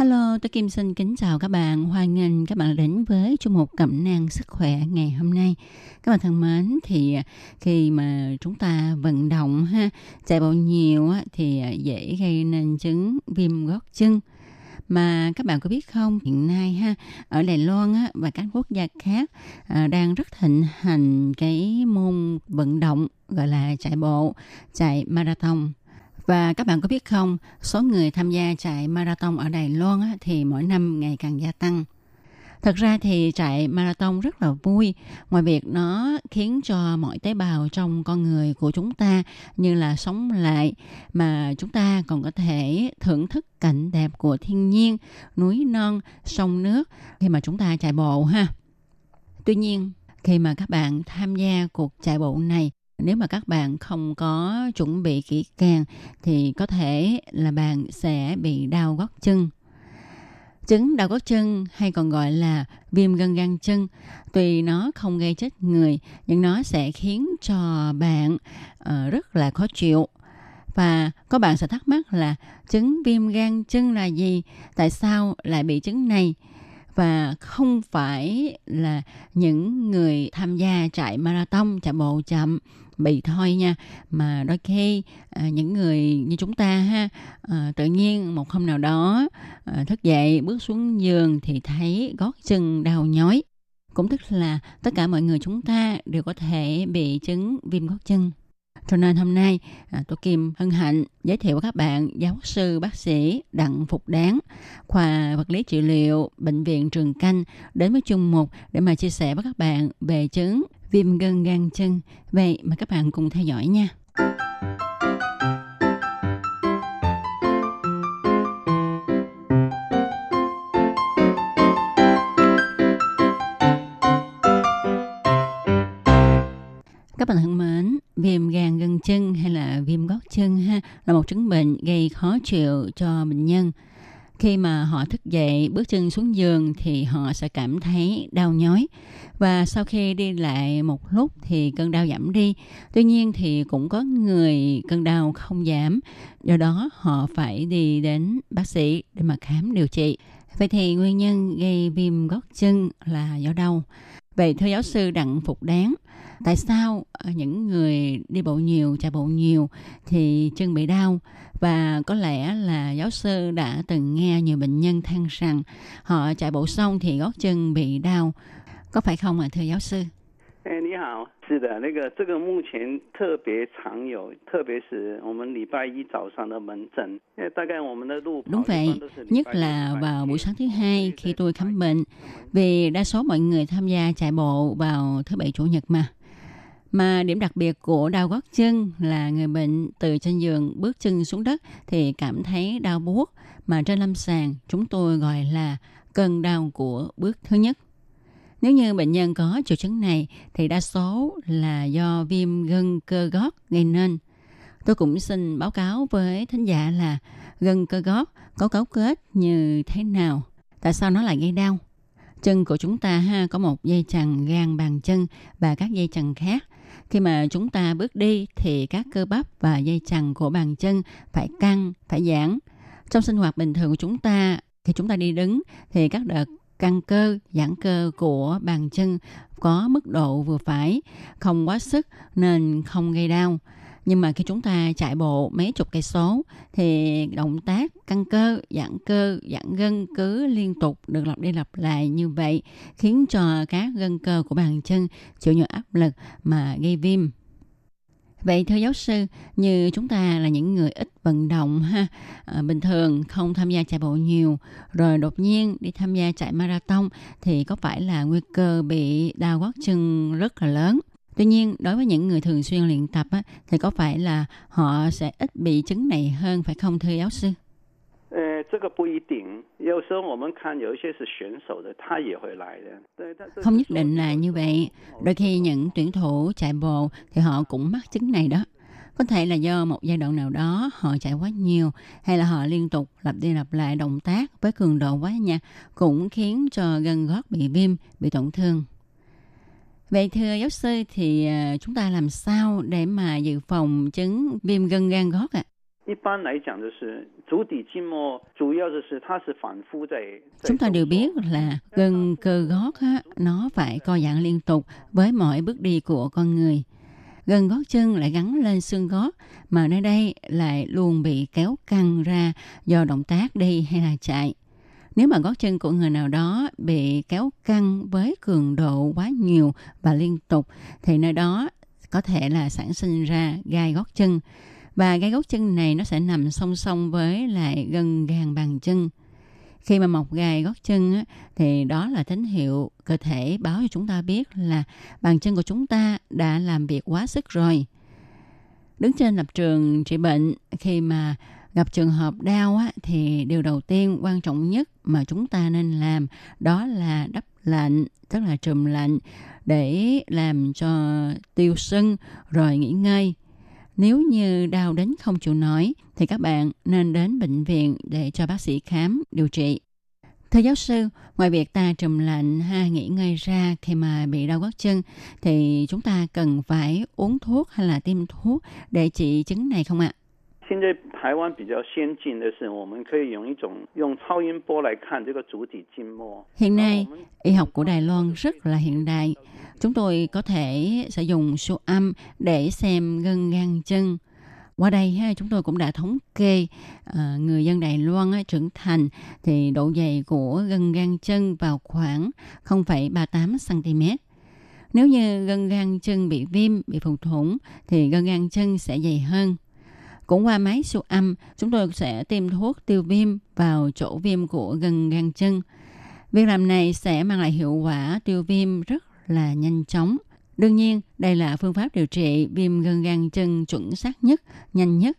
Hello, tôi Kim xin kính chào các bạn. Hoan nghênh các bạn đến với chung một cẩm nang sức khỏe ngày hôm nay. Các bạn thân mến, thì à, khi mà chúng ta vận động ha, chạy bộ nhiều thì à, dễ gây nên chứng viêm gót chân. Mà các bạn có biết không, hiện nay ha, ở Đài Loan á, và các quốc gia khác à, đang rất thịnh hành cái môn vận động gọi là chạy bộ, chạy marathon và các bạn có biết không, số người tham gia chạy marathon ở Đài Loan thì mỗi năm ngày càng gia tăng. Thật ra thì chạy marathon rất là vui, ngoài việc nó khiến cho mọi tế bào trong con người của chúng ta như là sống lại, mà chúng ta còn có thể thưởng thức cảnh đẹp của thiên nhiên, núi non, sông nước khi mà chúng ta chạy bộ ha. Tuy nhiên, khi mà các bạn tham gia cuộc chạy bộ này nếu mà các bạn không có chuẩn bị kỹ càng thì có thể là bạn sẽ bị đau gót chân. Chứng đau gót chân hay còn gọi là viêm gân gan chân tuy nó không gây chết người nhưng nó sẽ khiến cho bạn uh, rất là khó chịu. Và có bạn sẽ thắc mắc là chứng viêm gan chân là gì? Tại sao lại bị chứng này? Và không phải là những người tham gia chạy marathon chạy bộ chậm bị thôi nha. Mà đôi khi à, những người như chúng ta ha à, tự nhiên một hôm nào đó à, thức dậy bước xuống giường thì thấy gót chân đau nhói. Cũng tức là tất cả mọi người chúng ta đều có thể bị chứng viêm gót chân. Cho nên hôm nay à, tôi Kim hân hạnh giới thiệu với các bạn giáo sư bác sĩ Đặng Phục Đáng, khoa vật lý trị liệu bệnh viện Trường Canh đến với chung mục để mà chia sẻ với các bạn về chứng viêm gân gan chân. Vậy mà các bạn cùng theo dõi nha. Các bạn thân mến, viêm gan gân chân hay là viêm gót chân ha là một chứng bệnh gây khó chịu cho bệnh nhân. Khi mà họ thức dậy bước chân xuống giường thì họ sẽ cảm thấy đau nhói và sau khi đi lại một lúc thì cơn đau giảm đi. Tuy nhiên thì cũng có người cơn đau không giảm, do đó họ phải đi đến bác sĩ để mà khám điều trị. Vậy thì nguyên nhân gây viêm gót chân là do đâu? Vậy thưa giáo sư Đặng Phục Đáng, tại sao ờ, những người đi bộ nhiều, chạy bộ nhiều thì chân bị đau? Và có lẽ là giáo sư đã từng nghe nhiều bệnh nhân than rằng họ chạy bộ xong thì gót chân bị đau. Có phải không ạ, thưa giáo sư? 哎，你好，是的，那个这个目前特别常有，特别是我们礼拜一早上的门诊，因为大概我们的路 Đúng vậy, nhất là vào buổi sáng thứ hai khi tôi khám bệnh, vì đa số mọi người tham gia chạy bộ vào thứ bảy chủ nhật mà. Mà điểm đặc biệt của đau gót chân là người bệnh từ trên giường bước chân xuống đất thì cảm thấy đau buốt mà trên lâm sàng chúng tôi gọi là cơn đau của bước thứ nhất. Nếu như bệnh nhân có triệu chứng này thì đa số là do viêm gân cơ gót gây nên. Tôi cũng xin báo cáo với thính giả là gân cơ gót có cấu kết như thế nào, tại sao nó lại gây đau. Chân của chúng ta ha có một dây chằng gan bàn chân và các dây chằng khác. Khi mà chúng ta bước đi thì các cơ bắp và dây chằng của bàn chân phải căng, phải giãn. Trong sinh hoạt bình thường của chúng ta, khi chúng ta đi đứng thì các đợt căng cơ, giãn cơ của bàn chân có mức độ vừa phải, không quá sức nên không gây đau. Nhưng mà khi chúng ta chạy bộ mấy chục cây số thì động tác căng cơ, giãn cơ, giãn gân cứ liên tục được lặp đi lặp lại như vậy khiến cho các gân cơ của bàn chân chịu nhiều áp lực mà gây viêm. Vậy thưa giáo sư, như chúng ta là những người ít vận động ha, à, bình thường không tham gia chạy bộ nhiều, rồi đột nhiên đi tham gia chạy marathon thì có phải là nguy cơ bị đau gót chân rất là lớn. Tuy nhiên, đối với những người thường xuyên luyện tập á, thì có phải là họ sẽ ít bị chứng này hơn phải không thưa giáo sư? 呃，这个不一定，有时候我们看有一些是选手的，他也会来的。对，但是 Không nhất định là như vậy. Đôi khi những tuyển thủ chạy bộ thì họ cũng mắc chứng này đó. Có thể là do một giai đoạn nào đó họ chạy quá nhiều hay là họ liên tục lặp đi lặp lại động tác với cường độ quá nhanh cũng khiến cho gân gót bị viêm, bị tổn thương. Vậy thưa giáo sư thì à, chúng ta làm sao để mà dự phòng chứng viêm gân gan gót ạ? Chúng ta đều biết là gân cơ gót á, nó phải co giãn liên tục với mọi bước đi của con người. Gân gót chân lại gắn lên xương gót mà nơi đây lại luôn bị kéo căng ra do động tác đi hay là chạy. Nếu mà gót chân của người nào đó bị kéo căng với cường độ quá nhiều và liên tục thì nơi đó có thể là sản sinh ra gai gót chân. Và gai gót chân này nó sẽ nằm song song với lại gân gan bàn chân. Khi mà mọc gai gót chân á, thì đó là tín hiệu cơ thể báo cho chúng ta biết là bàn chân của chúng ta đã làm việc quá sức rồi. Đứng trên lập trường trị bệnh khi mà gặp trường hợp đau á, thì điều đầu tiên quan trọng nhất mà chúng ta nên làm đó là đắp lạnh tức là trùm lạnh để làm cho tiêu sưng rồi nghỉ ngơi nếu như đau đến không chịu nổi thì các bạn nên đến bệnh viện để cho bác sĩ khám điều trị. Thưa giáo sư, ngoài việc ta trùm lạnh ha nghỉ ngơi ra khi mà bị đau gót chân thì chúng ta cần phải uống thuốc hay là tiêm thuốc để trị chứng này không ạ? 现在台湾比较先进的是，我们可以用一种用超音波来看这个足底筋膜。 Hiện nay, 然后我们 y học của Đài Loan rất là hiện đại. Chúng tôi có thể sử dụng siêu âm để xem gân gan chân. Qua đây ha, chúng tôi cũng đã thống kê ờ, người dân Đài Loan á, trưởng thành thì độ dày của gân gan chân vào khoảng 0,38 cm. Nếu như gân gan chân bị viêm, bị phù thủng thì gân gan chân sẽ dày hơn. Cũng qua máy siêu âm, chúng tôi sẽ tiêm thuốc tiêu viêm vào chỗ viêm của gân gan chân. Việc làm này sẽ mang lại hiệu quả tiêu viêm rất là nhanh chóng. Đương nhiên, đây là phương pháp điều trị viêm gân gan chân chuẩn xác nhất, nhanh nhất.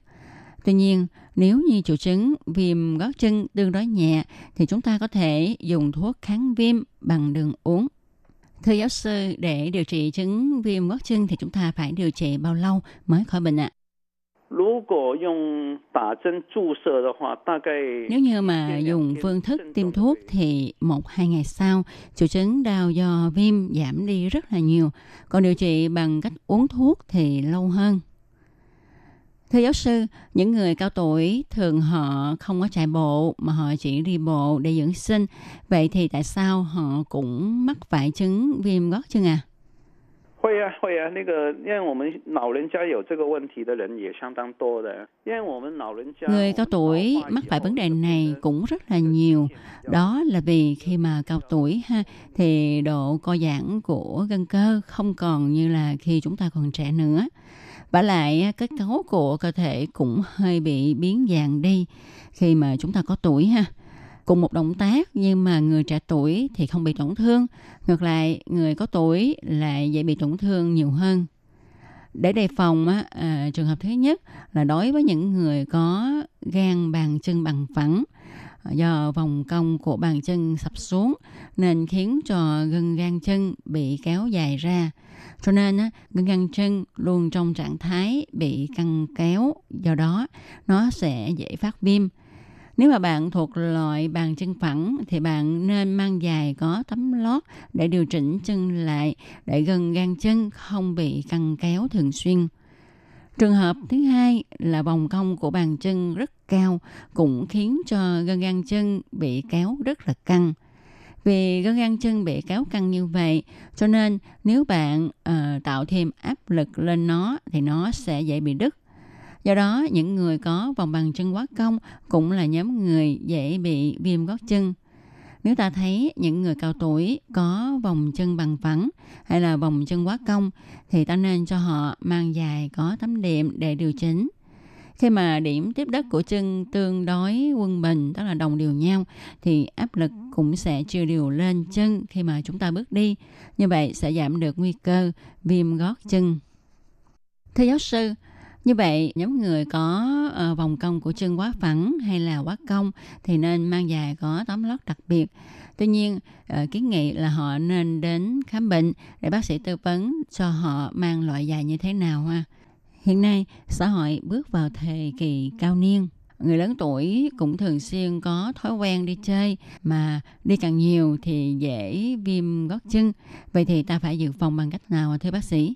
Tuy nhiên, nếu như triệu chứng viêm gót chân tương đối nhẹ thì chúng ta có thể dùng thuốc kháng viêm bằng đường uống. Thưa giáo sư, để điều trị chứng viêm gót chân thì chúng ta phải điều trị bao lâu mới khỏi bệnh ạ? À? Nếu như mà dùng phương thức tiêm thuốc thì một hai ngày sau, triệu chứng đau do viêm giảm đi rất là nhiều. Còn điều trị bằng cách uống thuốc thì lâu hơn. Thưa giáo sư, những người cao tuổi thường họ không có chạy bộ mà họ chỉ đi bộ để dưỡng sinh. Vậy thì tại sao họ cũng mắc phải chứng viêm gót chân à? 会啊会啊，那个因为我们老人家有这个问题的人也相当多的，因为我们老人家 Người cao tuổi mắc phải vấn đề này cũng rất là nhiều. Đó là vì khi mà cao tuổi ha thì độ co giãn của gân cơ không còn như là khi chúng ta còn trẻ nữa. Và lại kết cấu của cơ thể cũng hơi bị biến dạng đi khi mà chúng ta có tuổi ha. Cùng một động tác nhưng mà người trẻ tuổi thì không bị tổn thương. Ngược lại, người có tuổi lại dễ bị tổn thương nhiều hơn. Để đề phòng á, à, trường hợp thứ nhất là đối với những người có gan bàn chân bằng phẳng à, do vòng cong của bàn chân sập xuống nên khiến cho gân gan chân bị kéo dài ra. Cho nên á, gân gan chân luôn trong trạng thái bị căng kéo, do đó nó sẽ dễ phát viêm. Nếu mà bạn thuộc loại bàn chân phẳng thì bạn nên mang giày có tấm lót để điều chỉnh chân lại để gân gan chân không bị căng kéo thường xuyên. Trường hợp thứ hai là vòng cong của bàn chân rất cao cũng khiến cho gân gan chân bị kéo rất là căng. Vì gân gan chân bị kéo căng như vậy, cho nên nếu bạn uh, tạo thêm áp lực lên nó thì nó sẽ dễ bị đứt. Do đó, những người có vòng bàn chân quá cong cũng là nhóm người dễ bị viêm gót chân. Nếu ta thấy những người cao tuổi có vòng chân bằng phẳng hay là vòng chân quá cong thì ta nên cho họ mang giày có tấm đệm để điều chỉnh. Khi mà điểm tiếp đất của chân tương đối quân bình, tức là đồng đều nhau, thì áp lực cũng sẽ chia đều lên chân khi mà chúng ta bước đi. Như vậy sẽ giảm được nguy cơ viêm gót chân. Thưa giáo sư, như vậy, nhóm người có uh, vòng cong của chân quá phẳng hay là quá cong thì nên mang giày có tấm lót đặc biệt. Tuy nhiên, uh, kiến nghị là họ nên đến khám bệnh để bác sĩ tư vấn cho họ mang loại giày như thế nào ha. Hiện nay, xã hội bước vào thời kỳ cao niên. Người lớn tuổi cũng thường xuyên có thói quen đi chơi mà đi càng nhiều thì dễ viêm gót chân. Vậy thì ta phải dự phòng bằng cách nào thưa bác sĩ?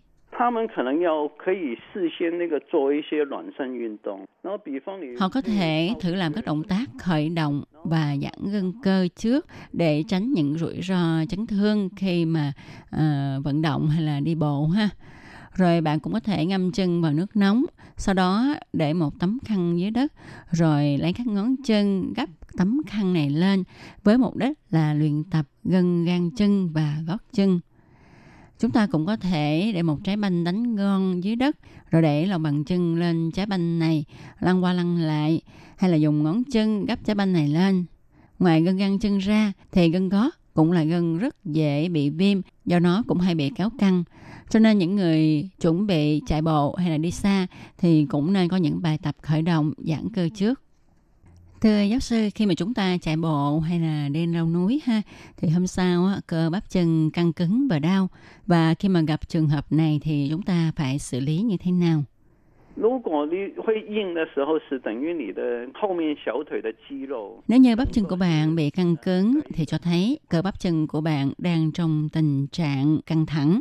Họ có thể thử làm các động tác khởi động và giãn gân cơ trước để tránh những rủi ro chấn thương khi mà uh, vận động hay là đi bộ ha. Rồi bạn cũng có thể ngâm chân vào nước nóng, sau đó để một tấm khăn dưới đất, rồi lấy các ngón chân gấp tấm khăn này lên với mục đích là luyện tập gân gan chân và gót chân. Chúng ta cũng có thể để một trái banh đánh ngon dưới đất, rồi để lòng bàn chân lên trái banh này, lăn qua lăn lại, hay là dùng ngón chân gấp trái banh này lên. Ngoài gân găng chân ra thì gân gót cũng là gân rất dễ bị viêm, do nó cũng hay bị kéo căng. Cho nên những người chuẩn bị chạy bộ hay là đi xa thì cũng nên có những bài tập khởi động giãn cơ trước. Thưa giáo sư, khi mà chúng ta chạy bộ hay là đi leo núi ha, thì hôm sau á, cơ bắp chân căng cứng và đau. Và khi mà gặp trường hợp này thì chúng ta phải xử lý như thế nào? 如果你会硬的时候，是等于你的后面小腿的肌肉。 Nếu như bắp chân của bạn bị căng cứng thì cho thấy cơ bắp chân của bạn đang trong tình trạng căng thẳng.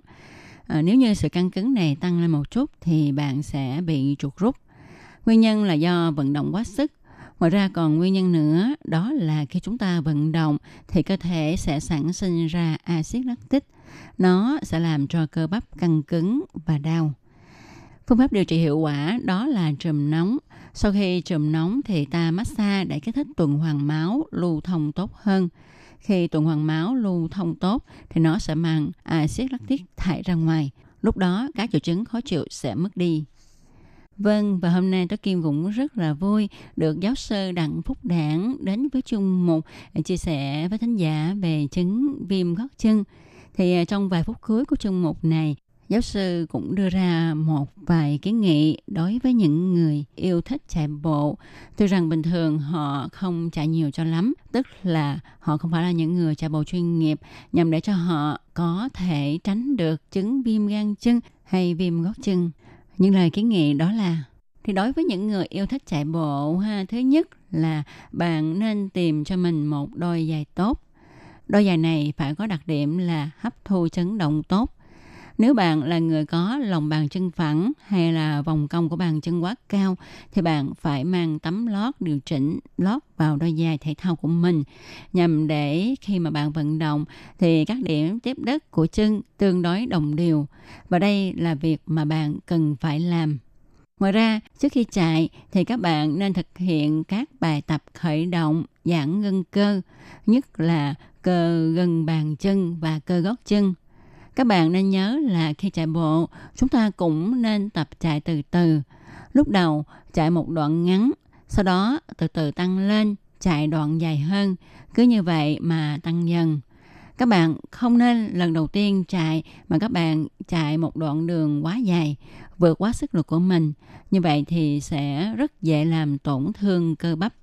À, nếu như sự căng cứng này tăng lên một chút thì bạn sẽ bị chuột rút. Nguyên nhân là do vận động quá sức Ngoài ra còn nguyên nhân nữa, đó là khi chúng ta vận động thì cơ thể sẽ sản sinh ra axit lactic. Nó sẽ làm cho cơ bắp căng cứng và đau. Phương pháp điều trị hiệu quả đó là trùm nóng. Sau khi trùm nóng thì ta massage để kích thích tuần hoàn máu lưu thông tốt hơn. Khi tuần hoàn máu lưu thông tốt thì nó sẽ mang axit lactic thải ra ngoài. Lúc đó các triệu chứng khó chịu sẽ mất đi. Vâng, và hôm nay Tố Kim cũng rất là vui được giáo sư Đặng Phúc Đảng đến với chung một à, chia sẻ với thính giả về chứng viêm gót chân. Thì à, trong vài phút cuối của chương mục này, giáo sư cũng đưa ra một vài kiến nghị đối với những người yêu thích chạy bộ. Tuy rằng bình thường họ không chạy nhiều cho lắm, tức là họ không phải là những người chạy bộ chuyên nghiệp nhằm để cho họ có thể tránh được chứng viêm gan chân hay viêm gót chân những lời kiến nghị đó là, thì đối với những người yêu thích chạy bộ ha, thứ nhất là bạn nên tìm cho mình một đôi giày tốt. Đôi giày này phải có đặc điểm là hấp thu chấn động tốt nếu bạn là người có lòng bàn chân phẳng hay là vòng cong của bàn chân quá cao thì bạn phải mang tấm lót điều chỉnh lót vào đôi giày thể thao của mình. Nhằm để khi mà bạn vận động thì các điểm tiếp đất của chân tương đối đồng đều. Và đây là việc mà bạn cần phải làm. Ngoài ra, trước khi chạy thì các bạn nên thực hiện các bài tập khởi động giãn gân cơ, nhất là cơ gần bàn chân và cơ gót chân các bạn nên nhớ là khi chạy bộ, chúng ta cũng nên tập chạy từ từ. Lúc đầu chạy một đoạn ngắn, sau đó từ từ tăng lên, chạy đoạn dài hơn. Cứ như vậy mà tăng dần. Các bạn không nên lần đầu tiên chạy mà các bạn chạy một đoạn đường quá dài, vượt quá sức lực của mình. Như vậy thì sẽ rất dễ làm tổn thương cơ bắp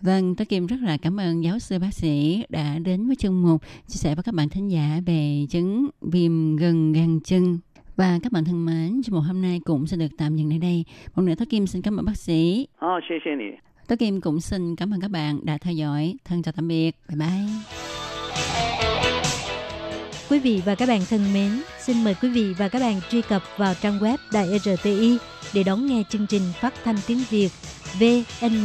Vâng, tôi Kim rất là cảm ơn giáo sư bác sĩ đã đến với chương mục chia sẻ với các bạn thính giả về chứng viêm gần gan chân và các bạn thân mến, chương mục hôm nay cũng sẽ được tạm dừng tại đây. Một nữa tôi Kim xin cảm ơn bác sĩ. Oh, xie xie tôi Kim cũng xin cảm ơn các bạn đã theo dõi. Thân chào tạm biệt. Bye bye. Quý vị và các bạn thân mến, xin mời quý vị và các bạn truy cập vào trang web Đài RTI để đón nghe chương trình phát thanh tiếng Việt VN